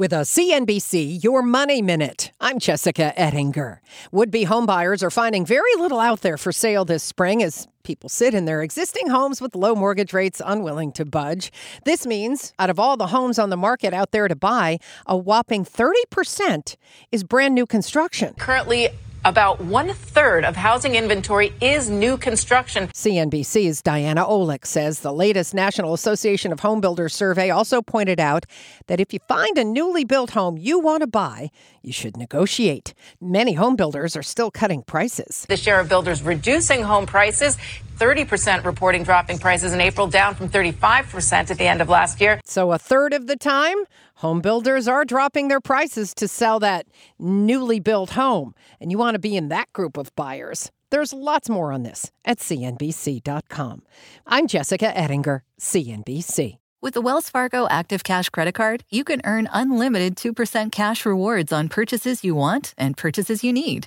with a CNBC Your Money Minute. I'm Jessica Ettinger. Would be homebuyers are finding very little out there for sale this spring as people sit in their existing homes with low mortgage rates, unwilling to budge. This means out of all the homes on the market out there to buy, a whopping 30% is brand new construction. Currently, about one third of housing inventory is new construction. CNBC's Diana Olick says the latest National Association of Home Builders survey also pointed out that if you find a newly built home you want to buy, you should negotiate. Many home builders are still cutting prices. The share of builders reducing home prices 30% reporting dropping prices in April, down from 35% at the end of last year. So, a third of the time, home builders are dropping their prices to sell that newly built home. And you want to be in that group of buyers. There's lots more on this at CNBC.com. I'm Jessica Ettinger, CNBC. With the Wells Fargo Active Cash Credit Card, you can earn unlimited 2% cash rewards on purchases you want and purchases you need.